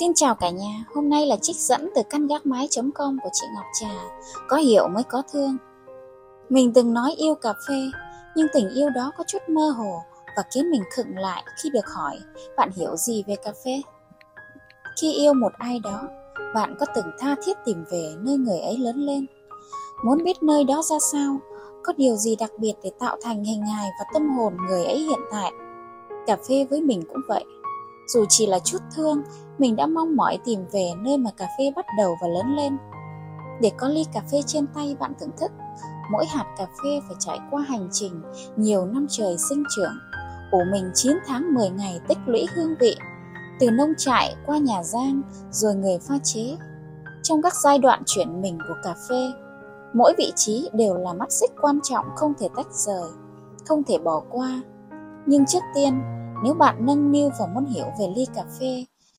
Xin chào cả nhà, hôm nay là trích dẫn từ căn gác mái.com của chị Ngọc Trà, có hiểu mới có thương. Mình từng nói yêu cà phê, nhưng tình yêu đó có chút mơ hồ và khiến mình khựng lại khi được hỏi bạn hiểu gì về cà phê. Khi yêu một ai đó, bạn có từng tha thiết tìm về nơi người ấy lớn lên. Muốn biết nơi đó ra sao, có điều gì đặc biệt để tạo thành hình hài và tâm hồn người ấy hiện tại. Cà phê với mình cũng vậy dù chỉ là chút thương, mình đã mong mỏi tìm về nơi mà cà phê bắt đầu và lớn lên. Để có ly cà phê trên tay bạn thưởng thức, mỗi hạt cà phê phải trải qua hành trình nhiều năm trời sinh trưởng, ủ mình 9 tháng 10 ngày tích lũy hương vị, từ nông trại qua nhà giang rồi người pha chế. Trong các giai đoạn chuyển mình của cà phê, mỗi vị trí đều là mắt xích quan trọng không thể tách rời, không thể bỏ qua. Nhưng trước tiên, nếu bạn nâng niu và muốn hiểu về ly cà phê